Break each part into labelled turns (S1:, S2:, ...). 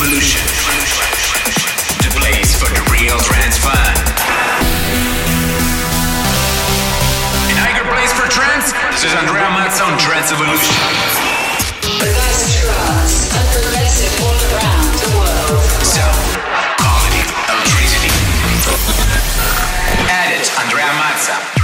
S1: Evolution. Place for the real trance this is Andrea Trance Evolution.
S2: The best trance progressive all around the world.
S1: So, electricity. Edit Andrea.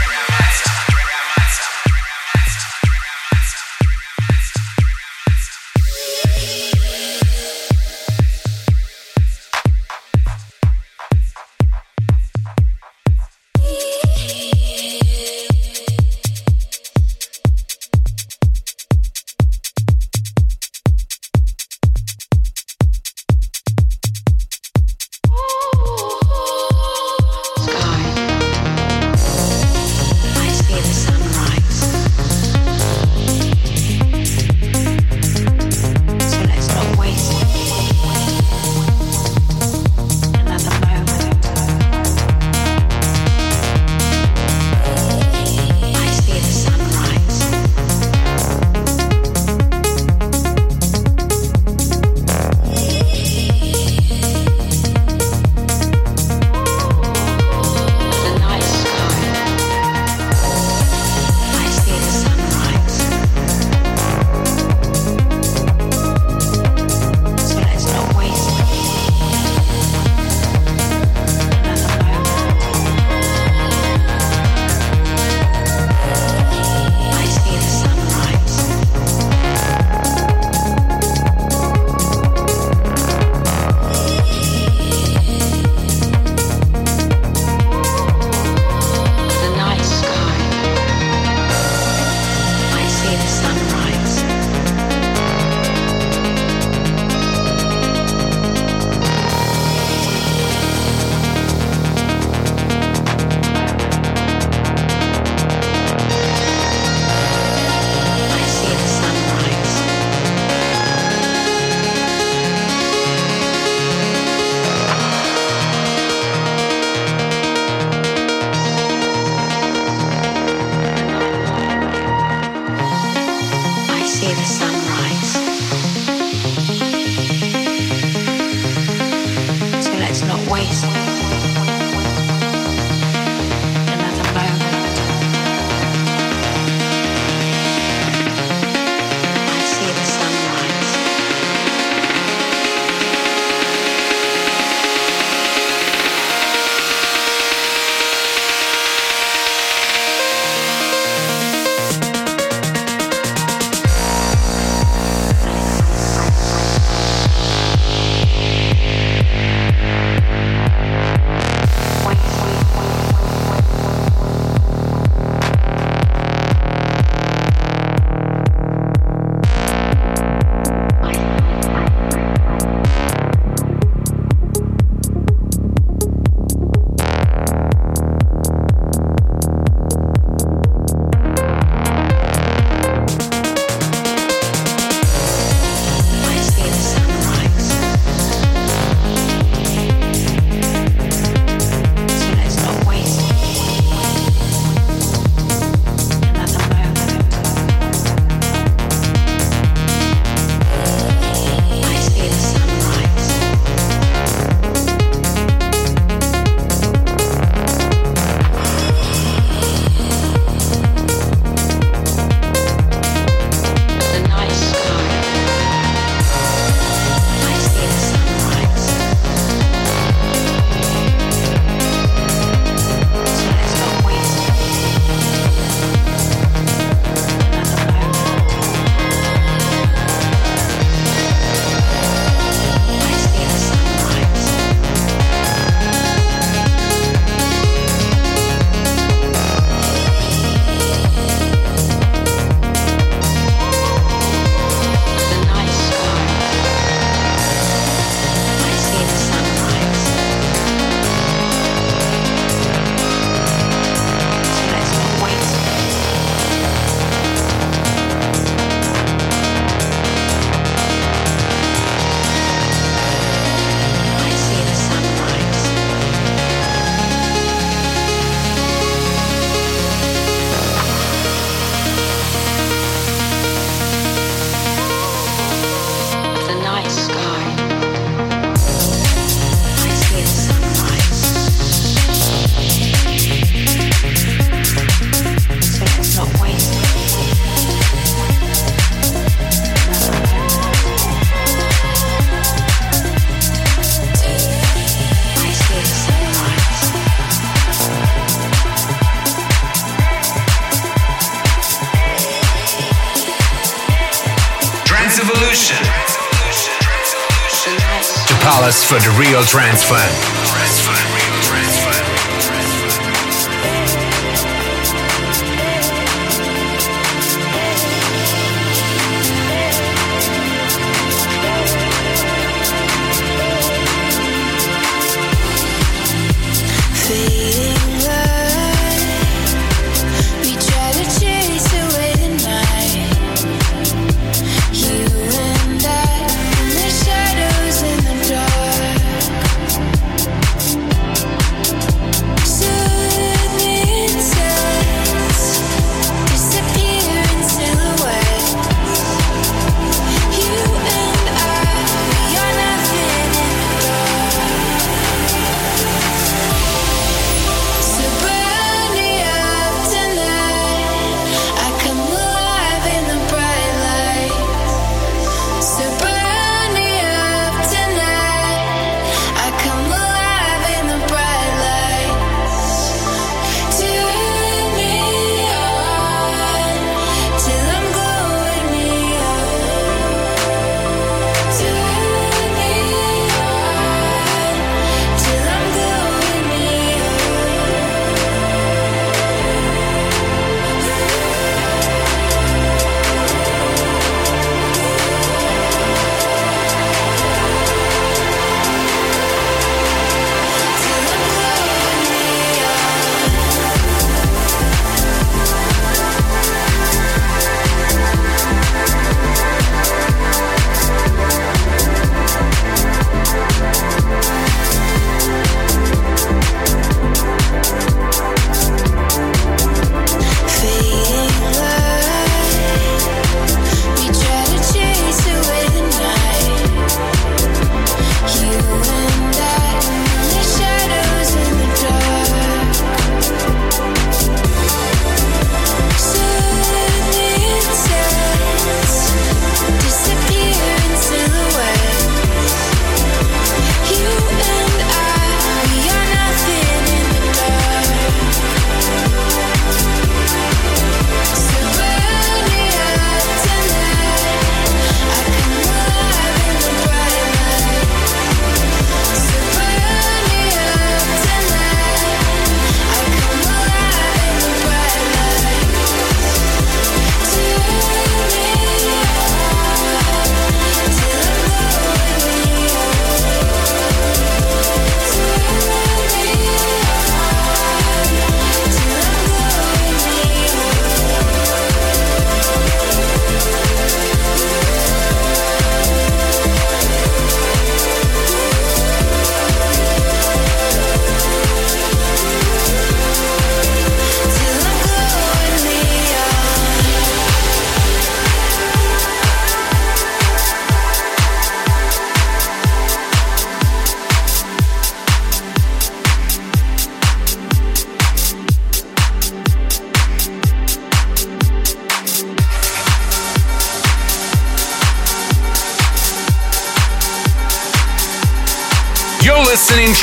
S3: Trance fan.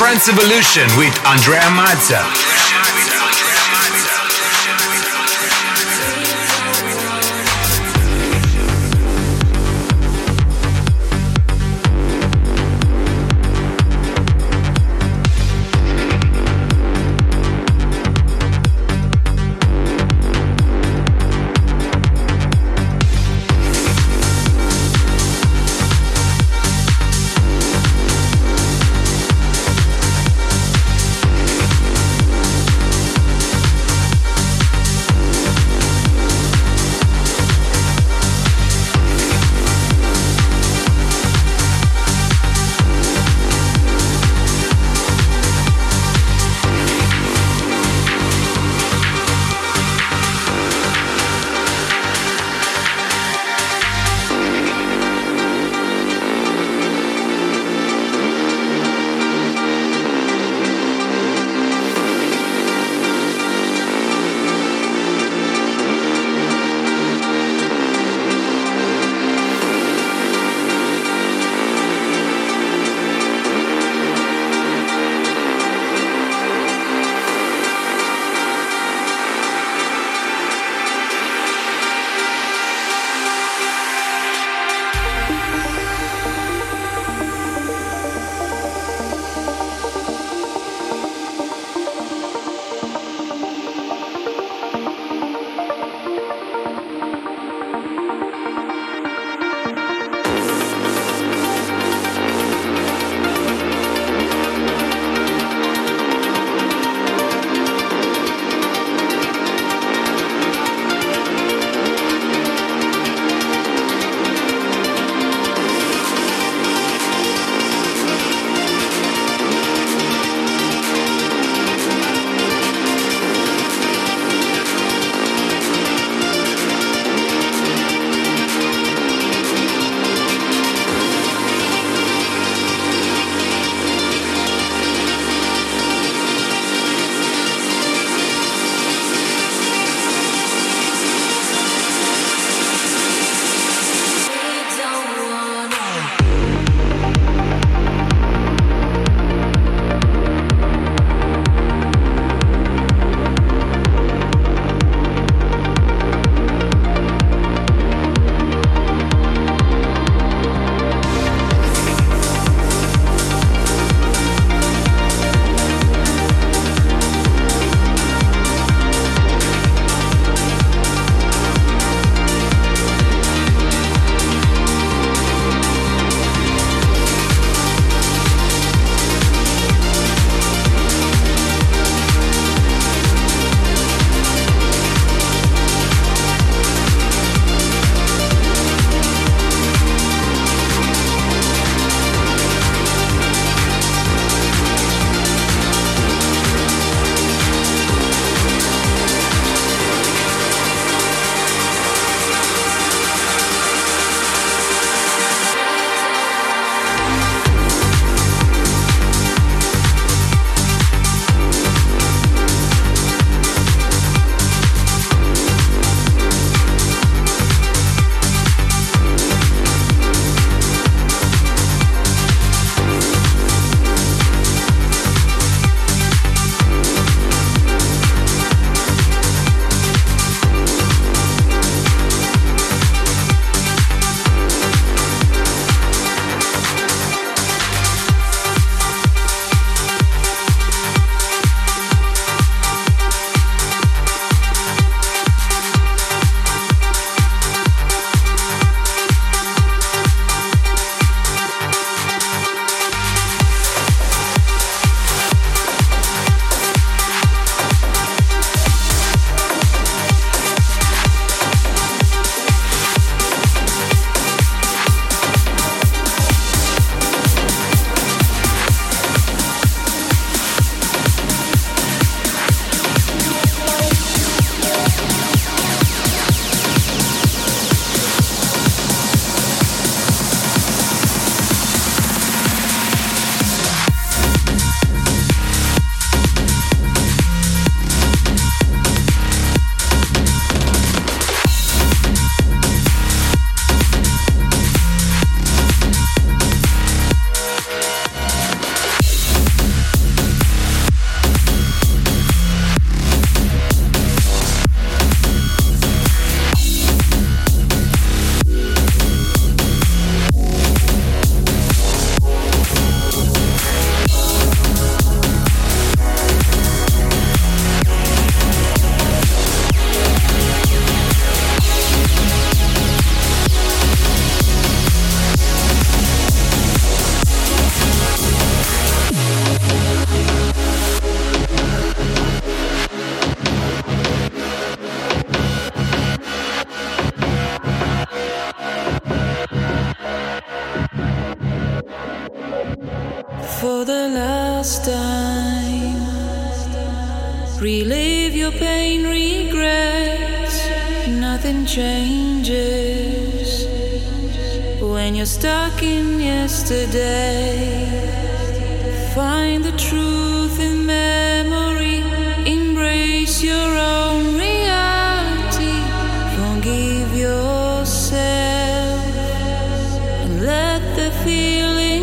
S3: Trance Evolution with Andrea Mazza. Let the feeling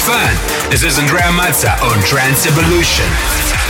S2: fun. This is Andrea Mazza on Trance Evolution.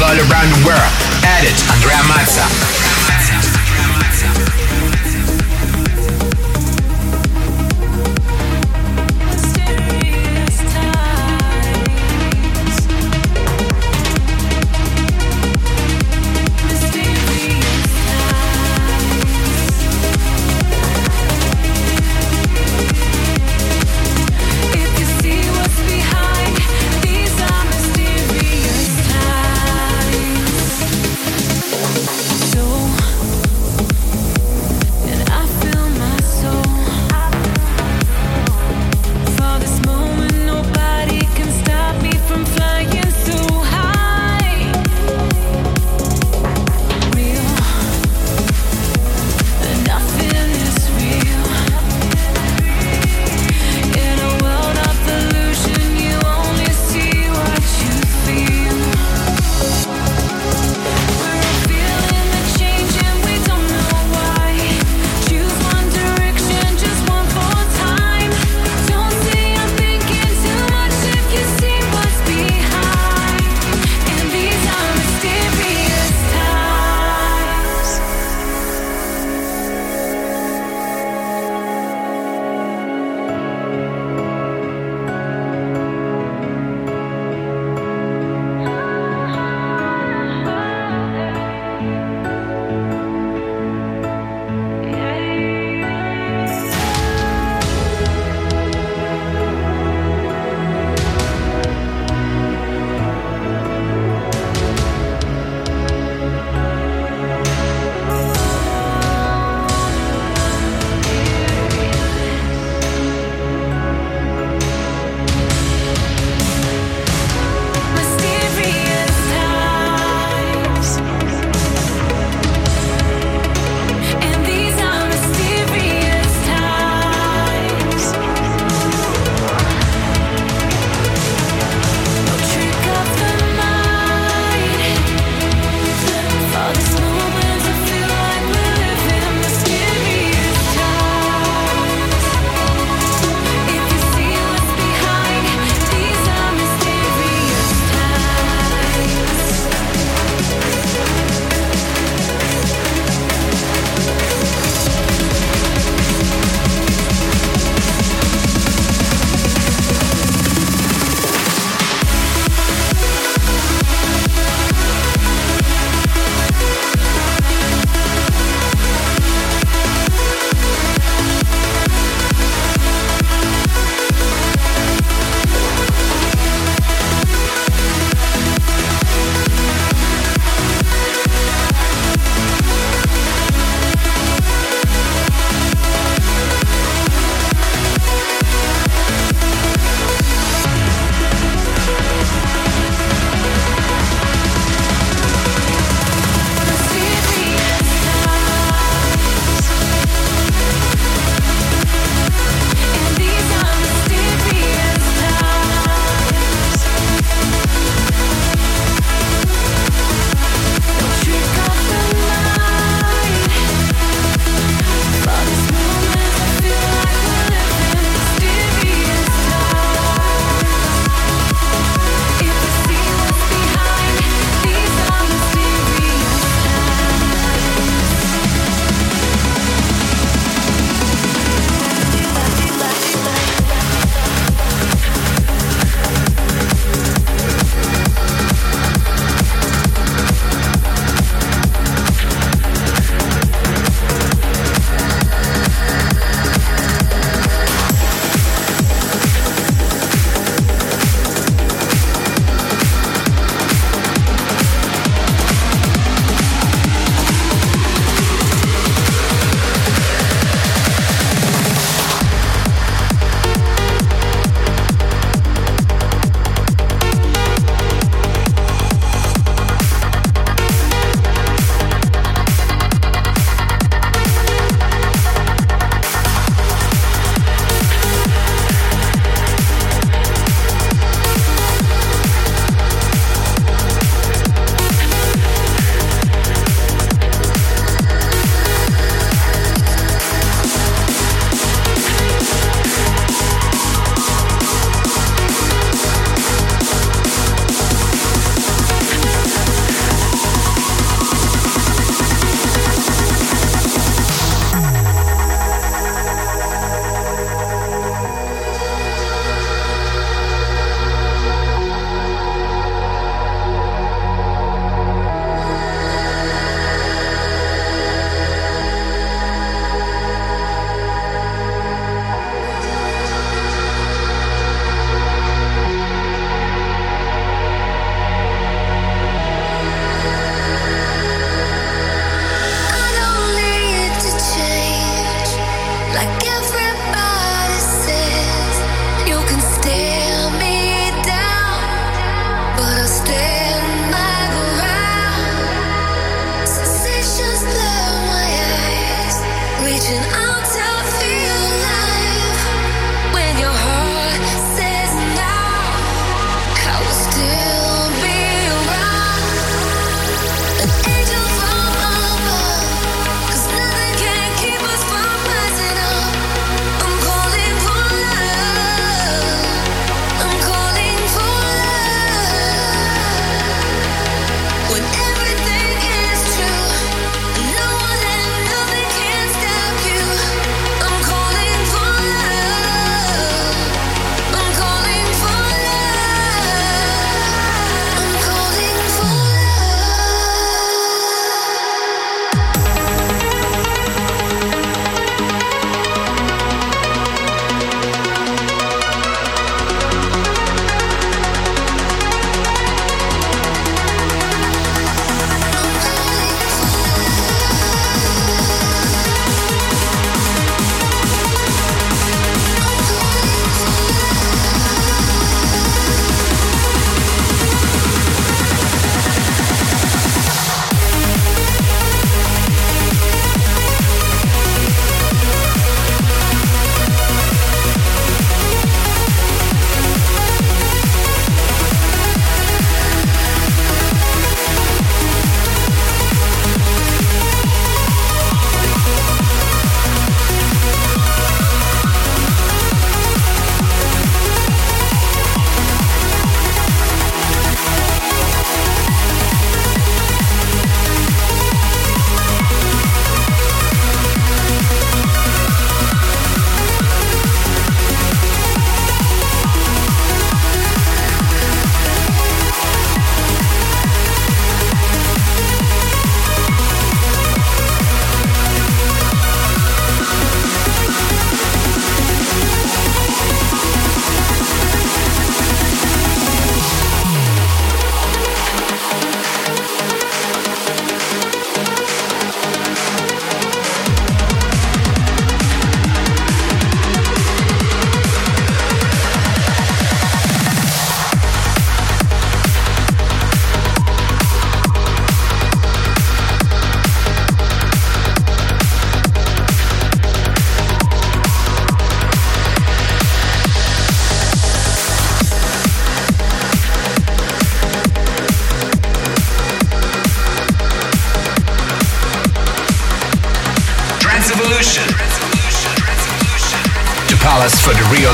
S3: All around the world. Edit Andrea Mazza.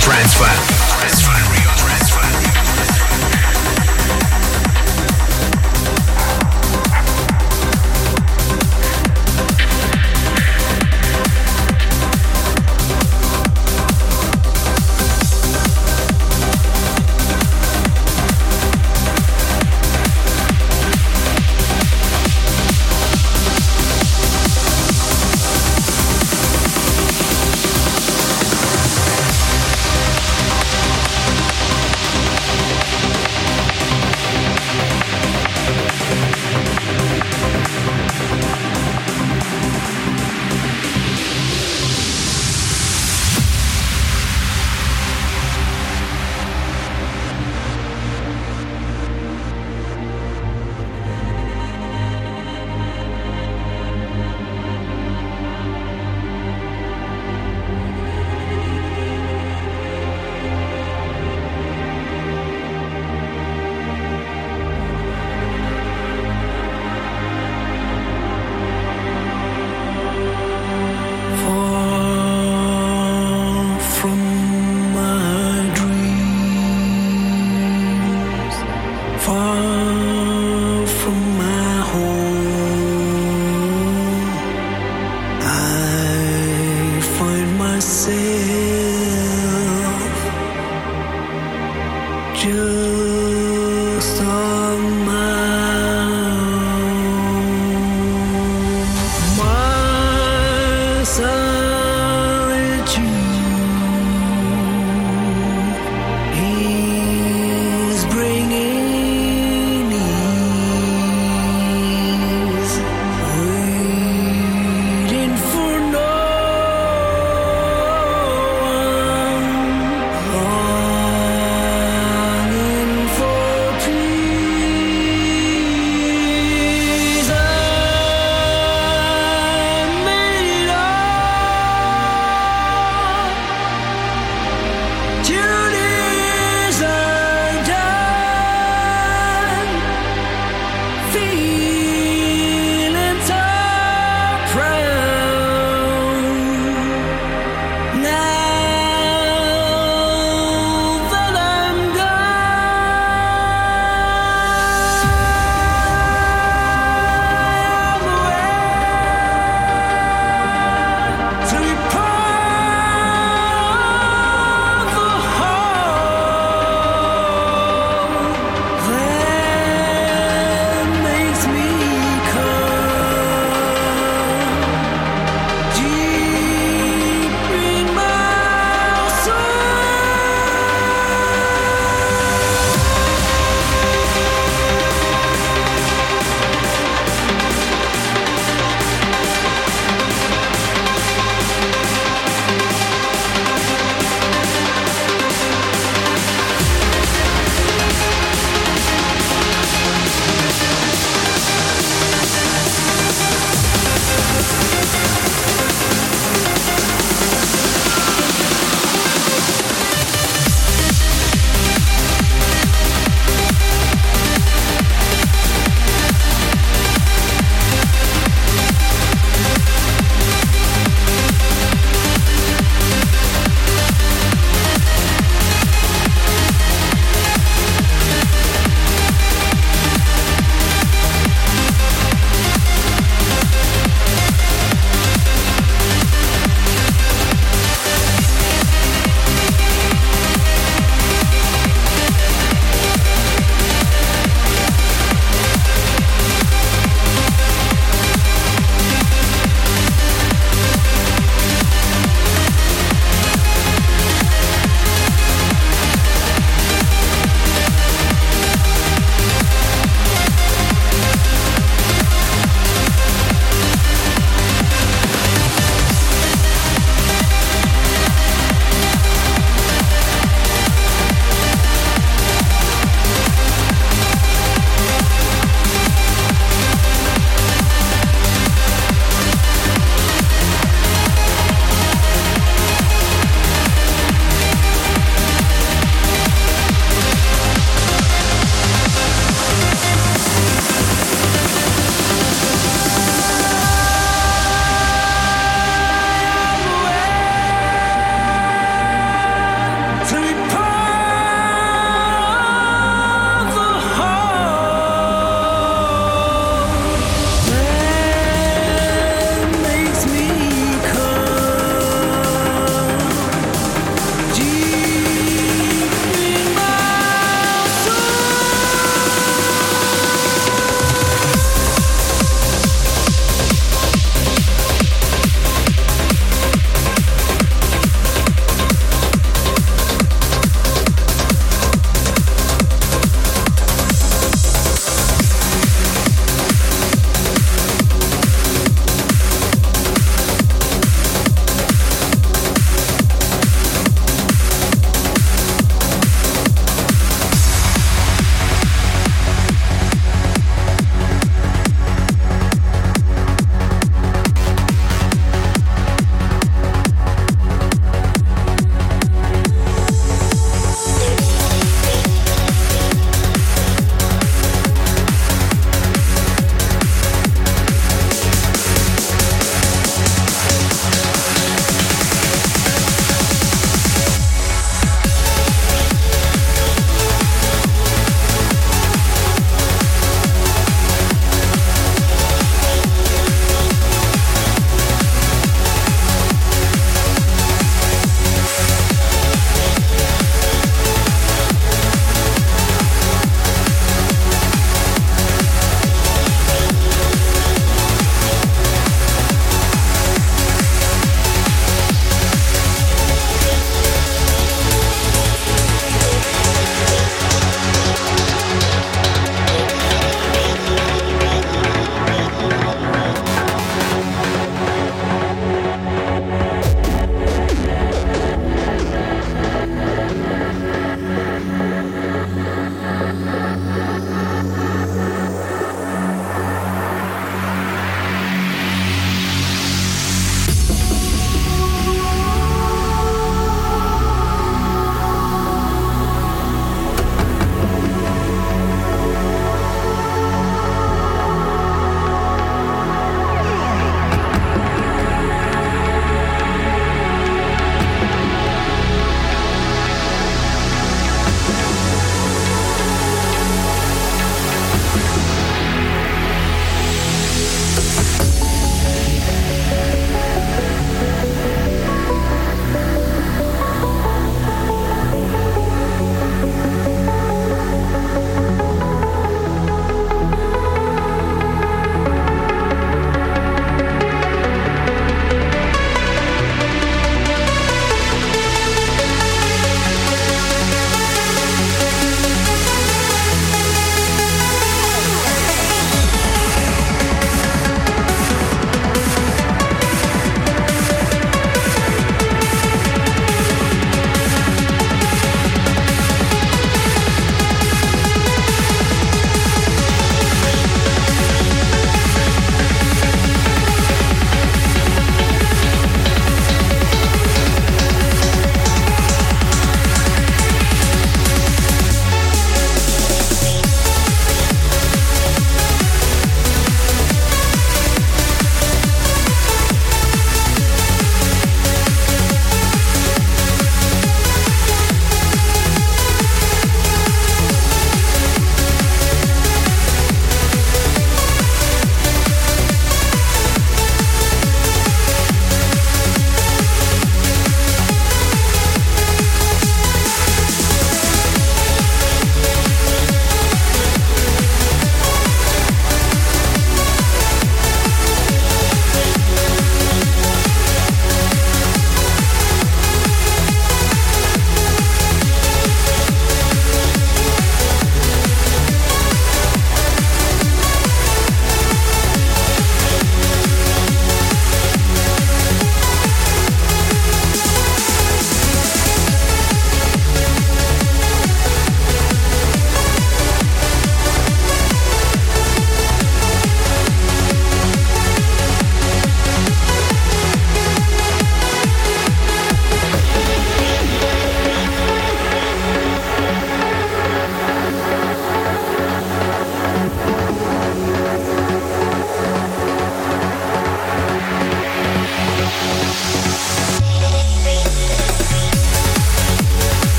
S2: For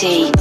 S2: the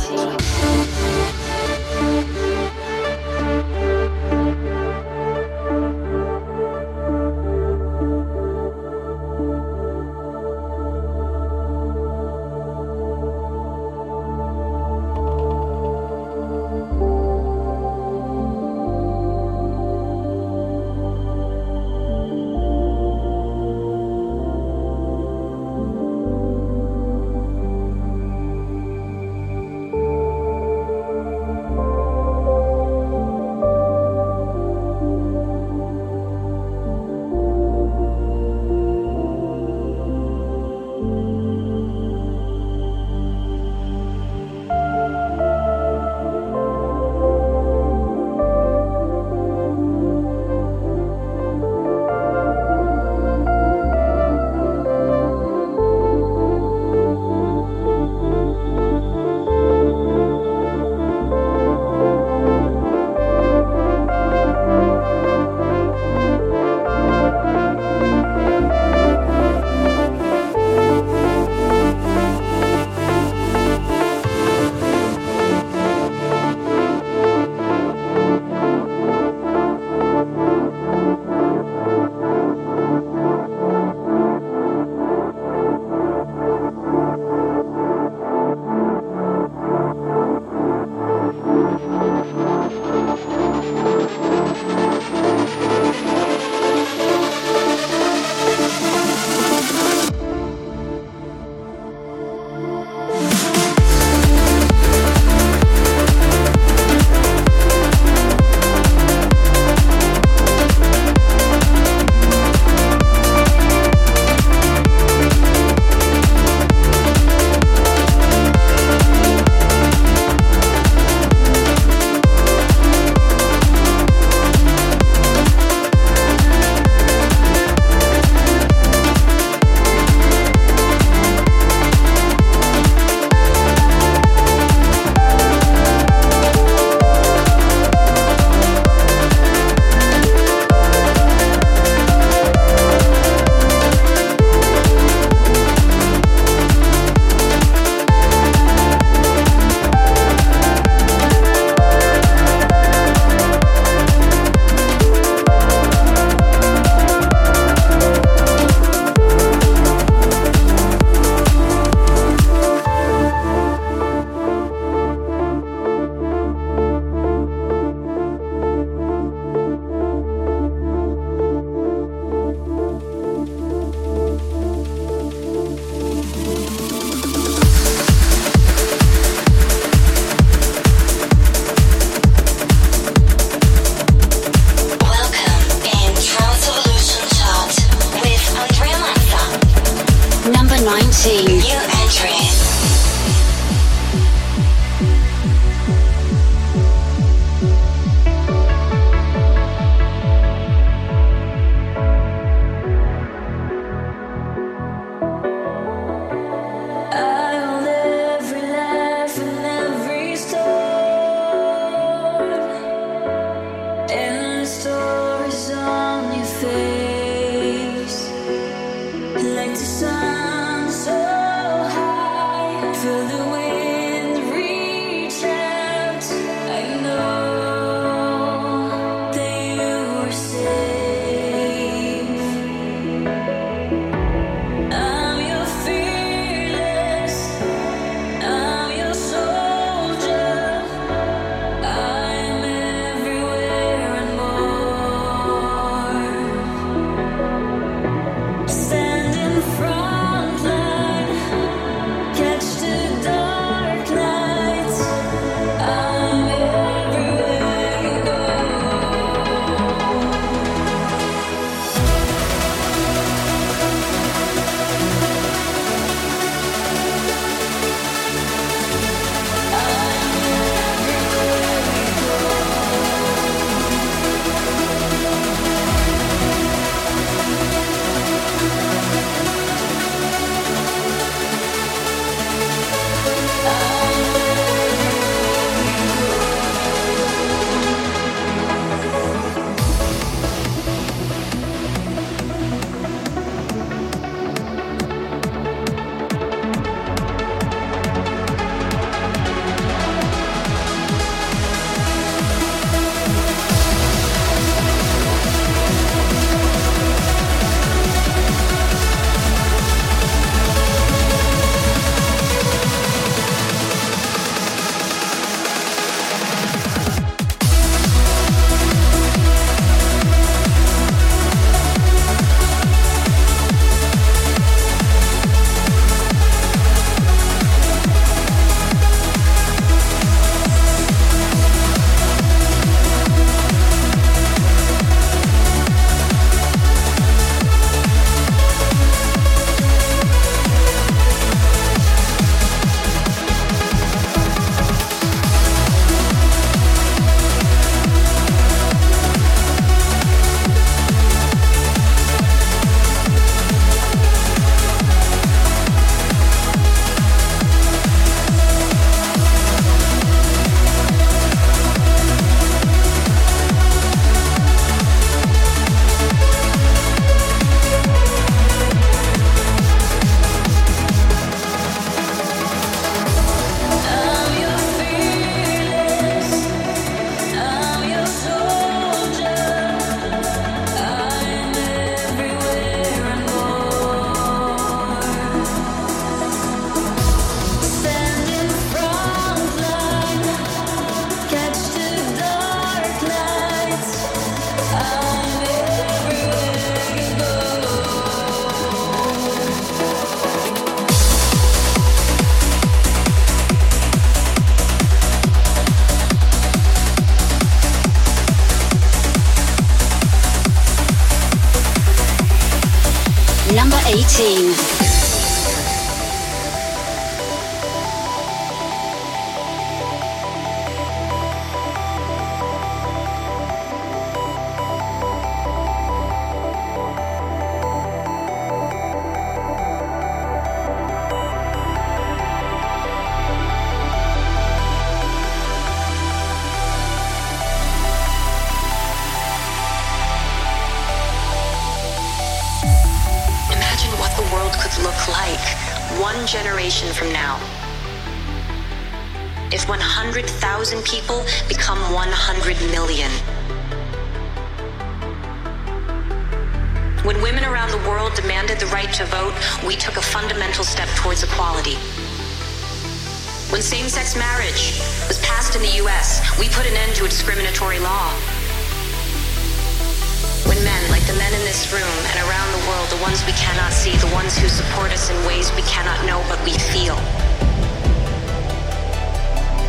S4: men, in this room and around the world, the ones we cannot see, the ones who support us in ways we cannot know but we feel,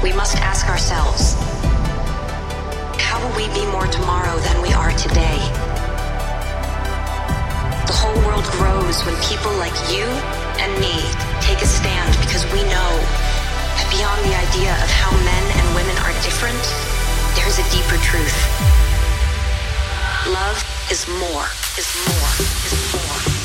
S4: we must ask ourselves, how will we be more tomorrow than we are today? The whole world grows when people like you and me take a stand because we know that beyond the idea of how men and women are different, there's a deeper truth. Love is more, is more, is more.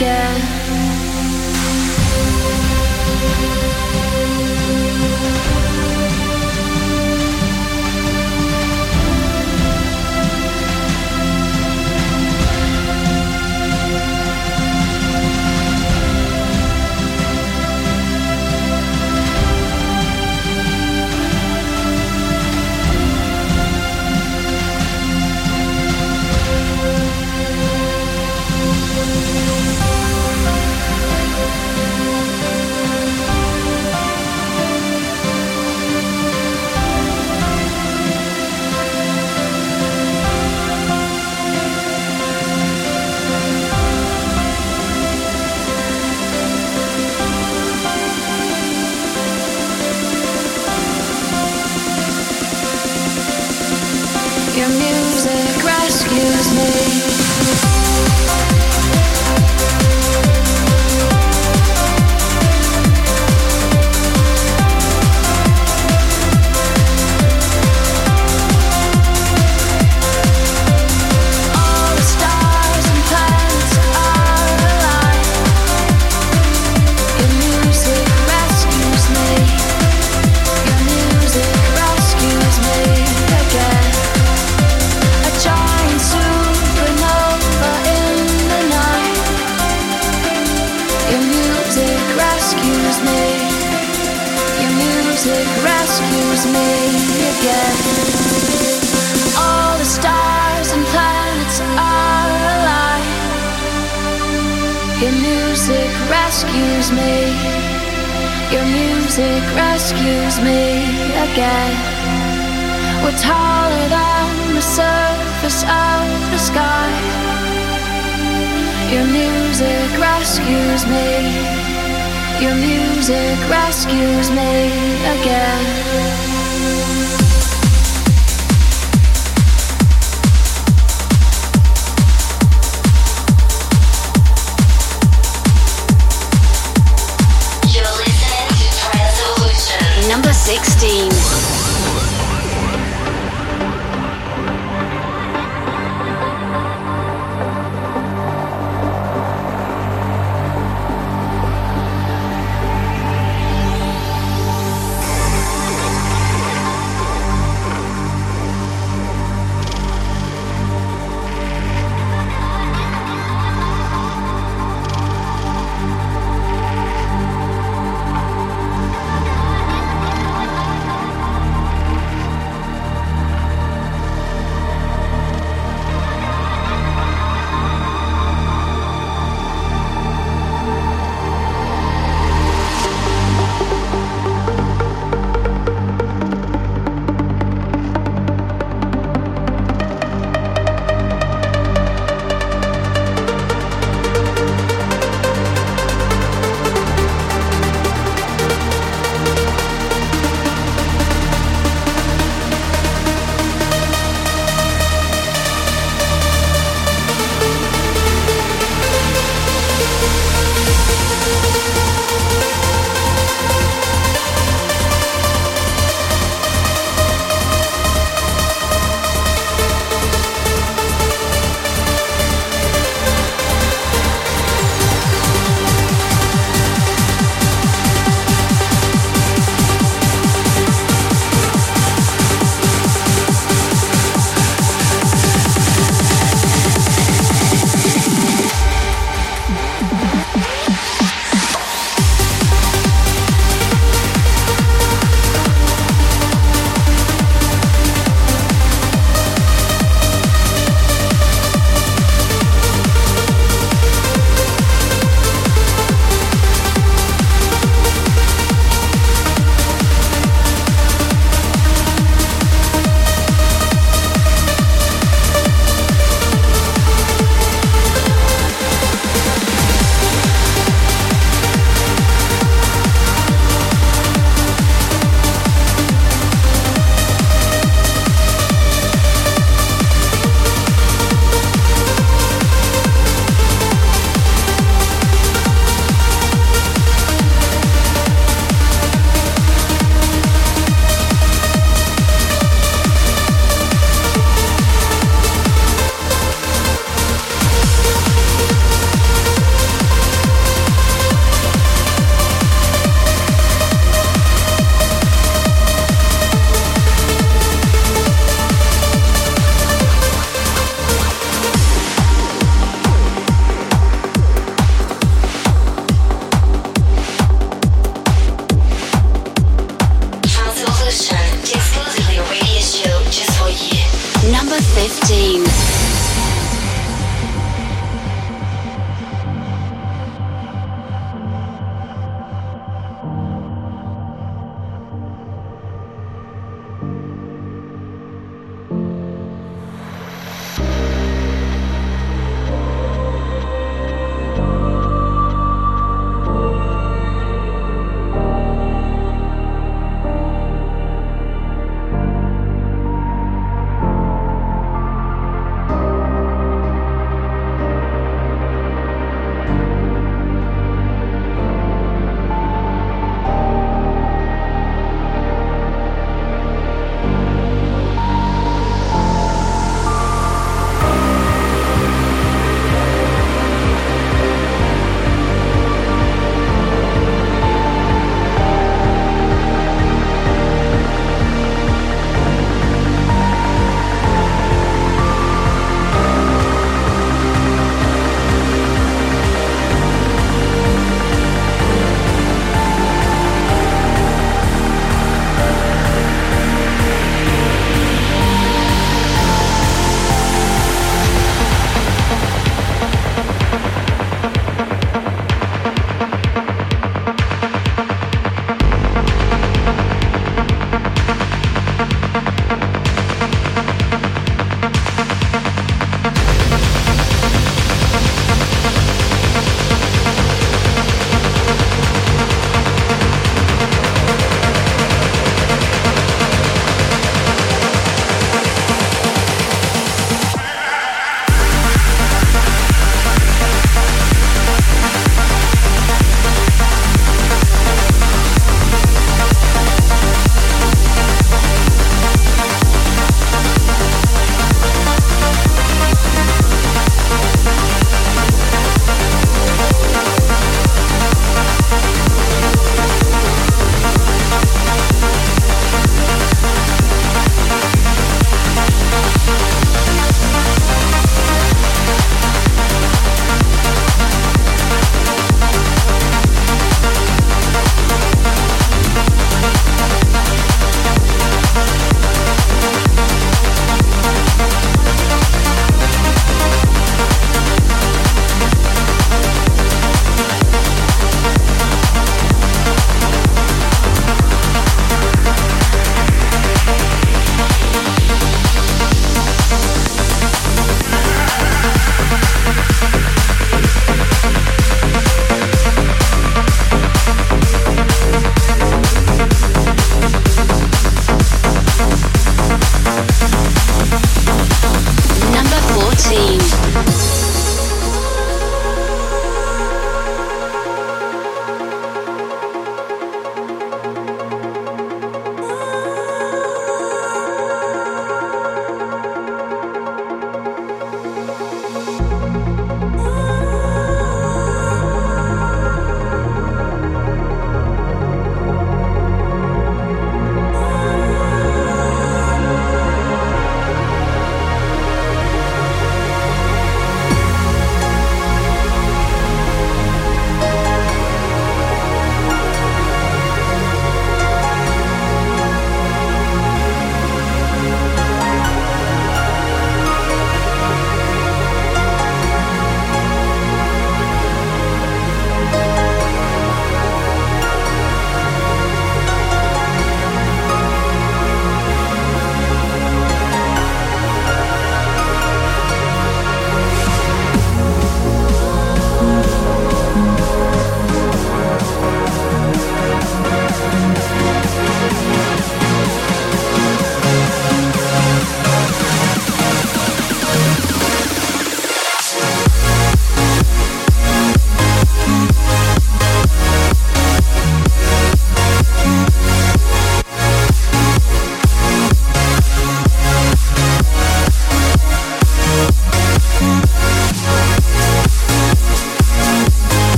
S5: Yeah.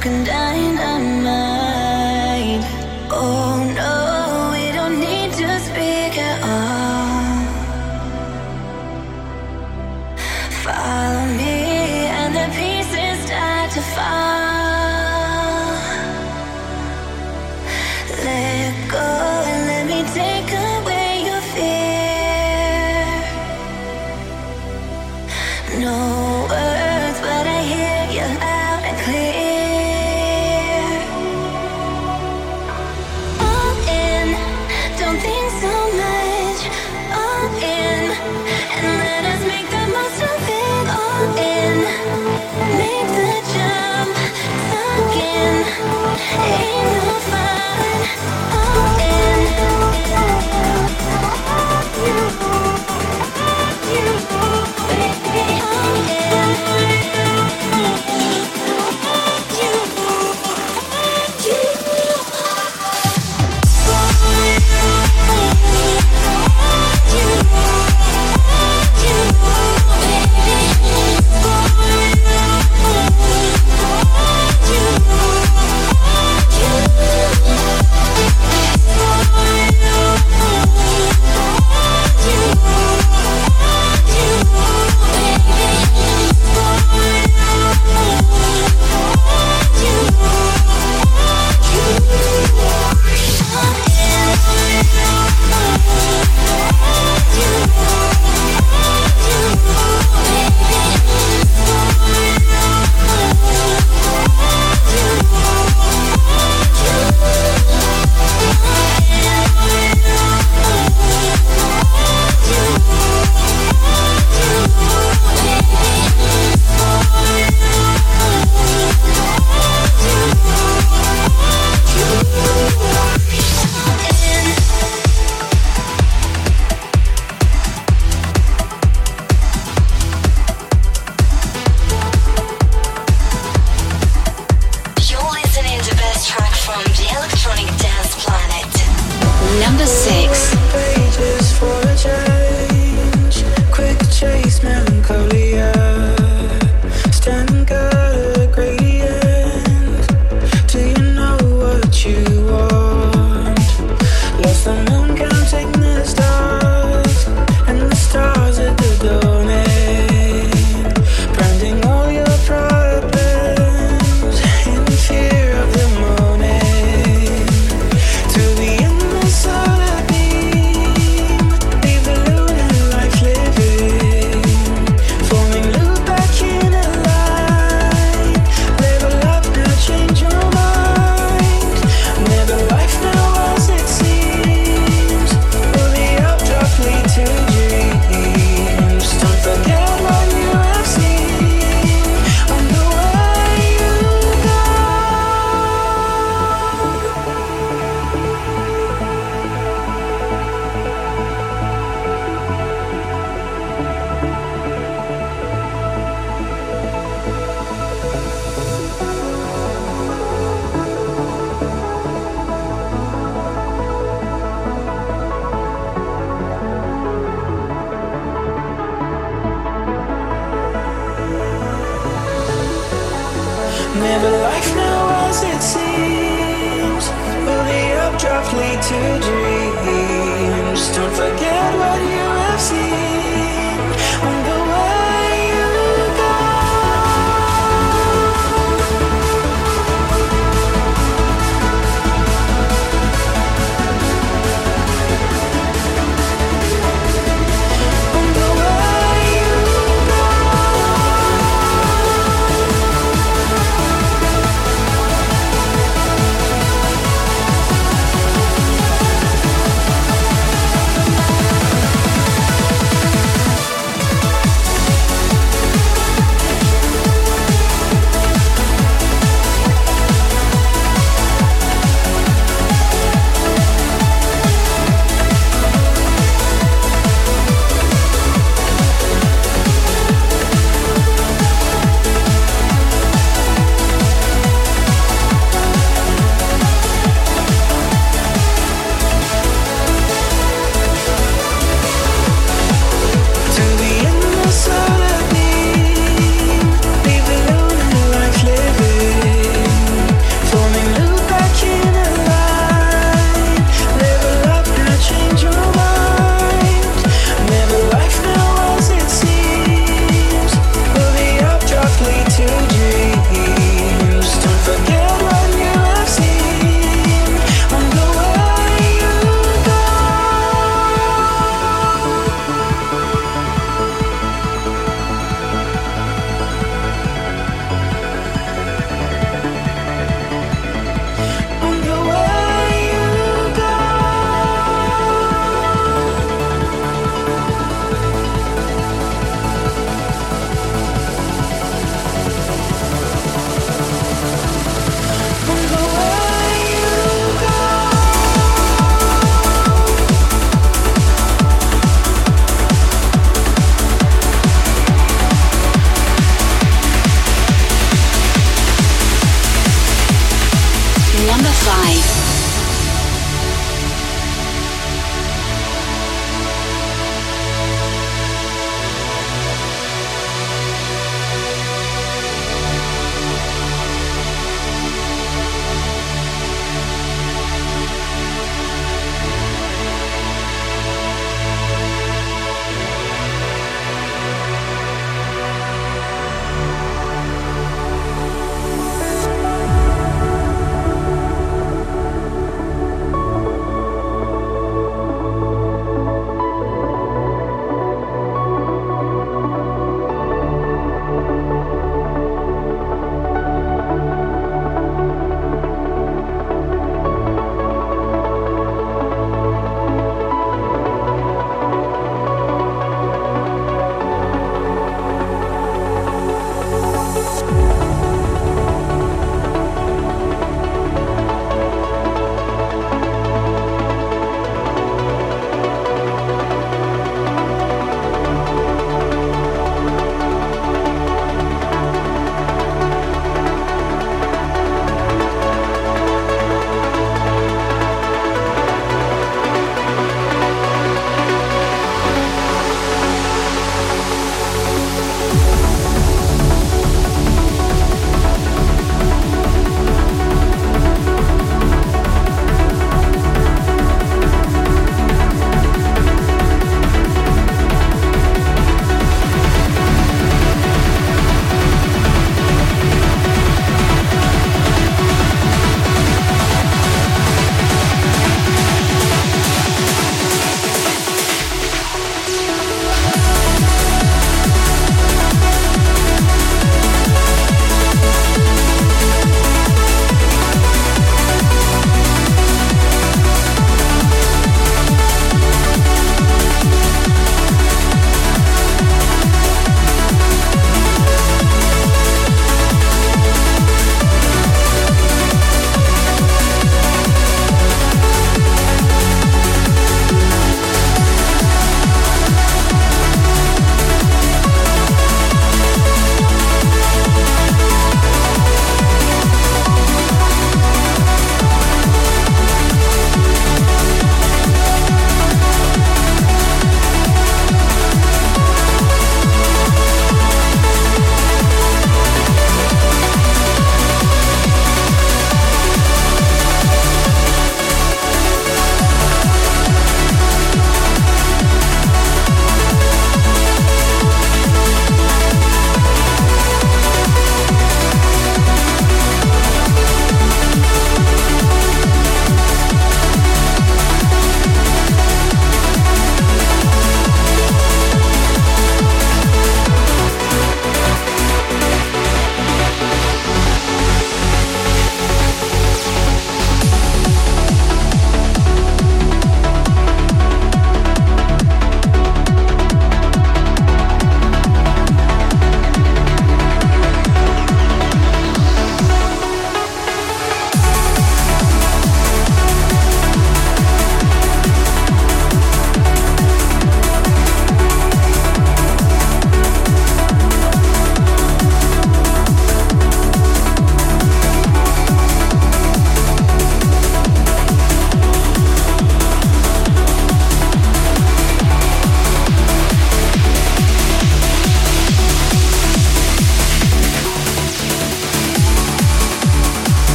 S5: Unspoken dynamite.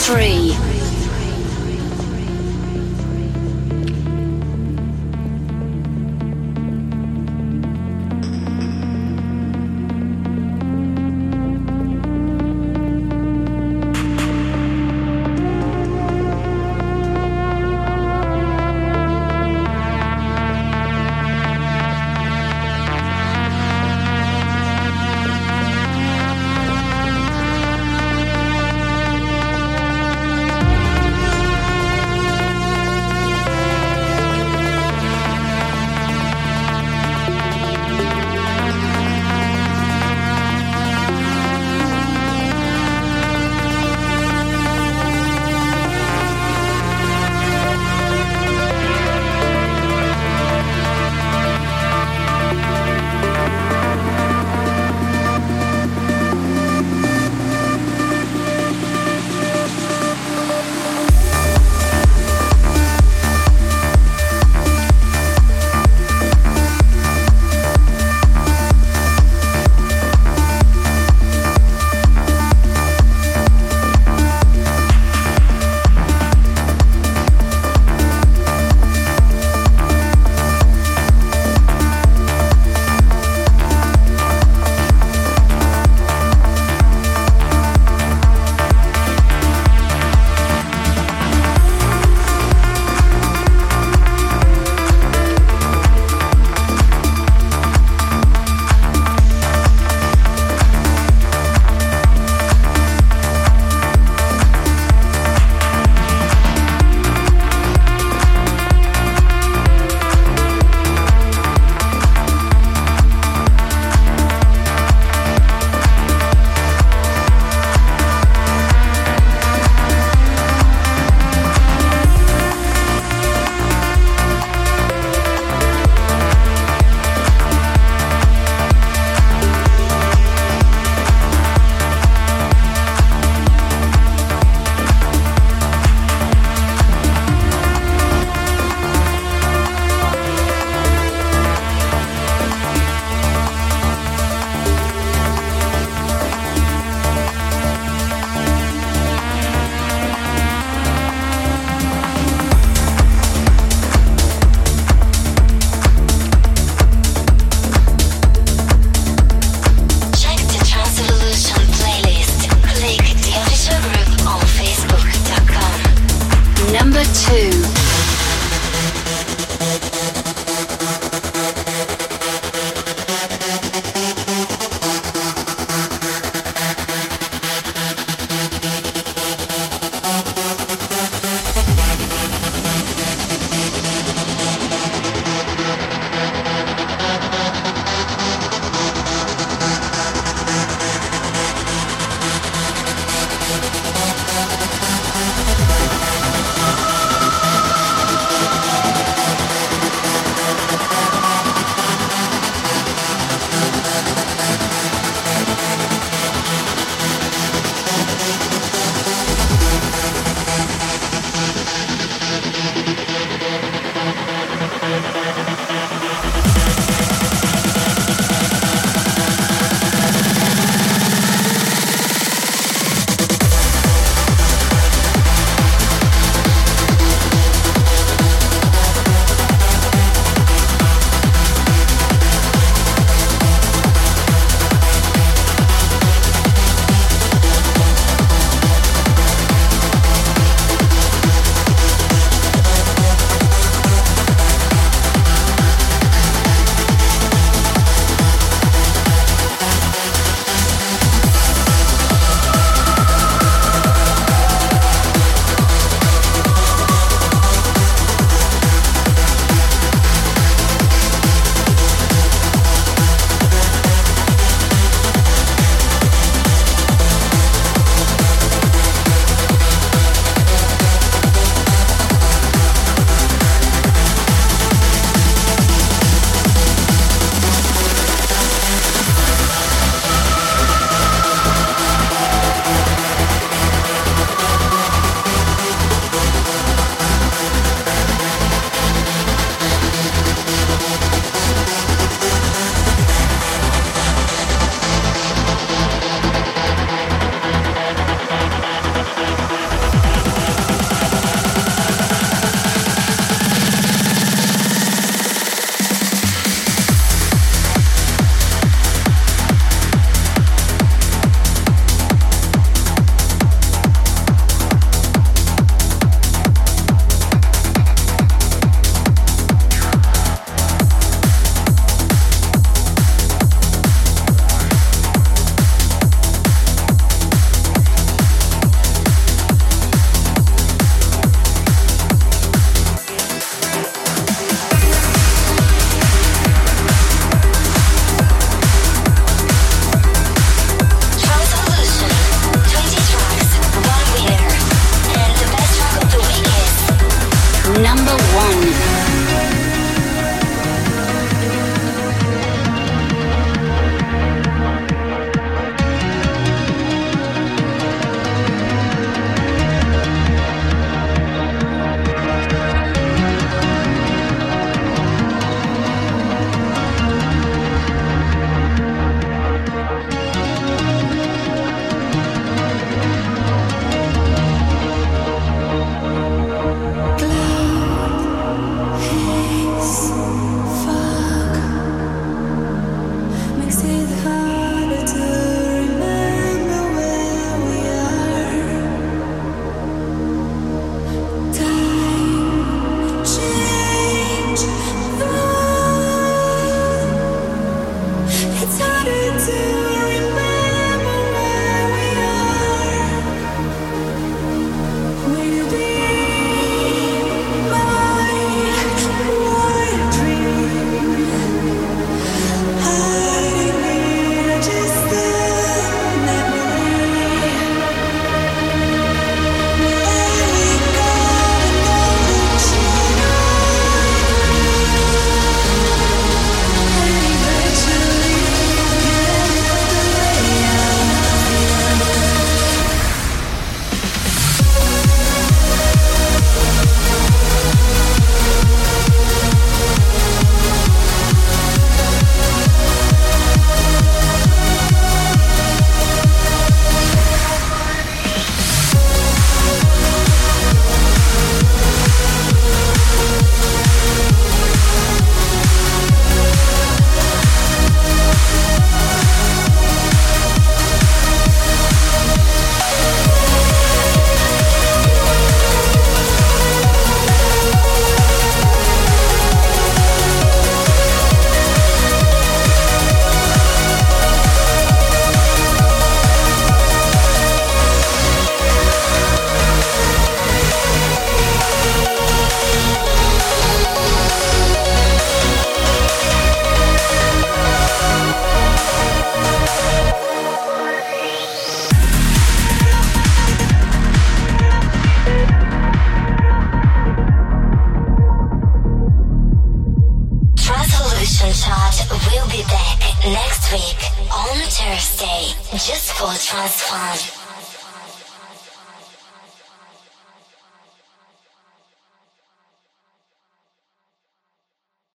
S1: Three.